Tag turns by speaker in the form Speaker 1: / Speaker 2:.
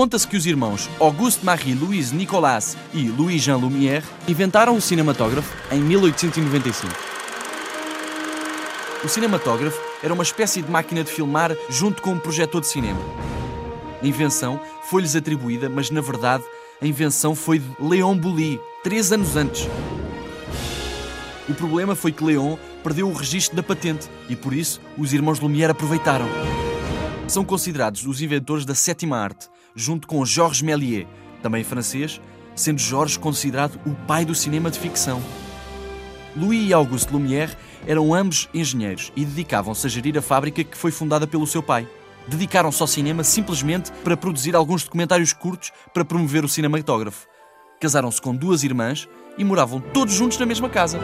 Speaker 1: Conta-se que os irmãos Auguste Marie Louise Nicolas e Louis Jean Lumière inventaram o cinematógrafo em 1895. O cinematógrafo era uma espécie de máquina de filmar junto com um projetor de cinema. A invenção foi-lhes atribuída, mas na verdade a invenção foi de Léon Bouly, três anos antes. O problema foi que Léon perdeu o registro da patente e por isso os irmãos Lumière aproveitaram. São considerados os inventores da sétima arte, junto com Georges Méliès, também francês, sendo Georges considerado o pai do cinema de ficção. Louis e Auguste Lumière eram ambos engenheiros e dedicavam-se a gerir a fábrica que foi fundada pelo seu pai. Dedicaram-se ao cinema simplesmente para produzir alguns documentários curtos para promover o cinematógrafo. Casaram-se com duas irmãs e moravam todos juntos na mesma casa.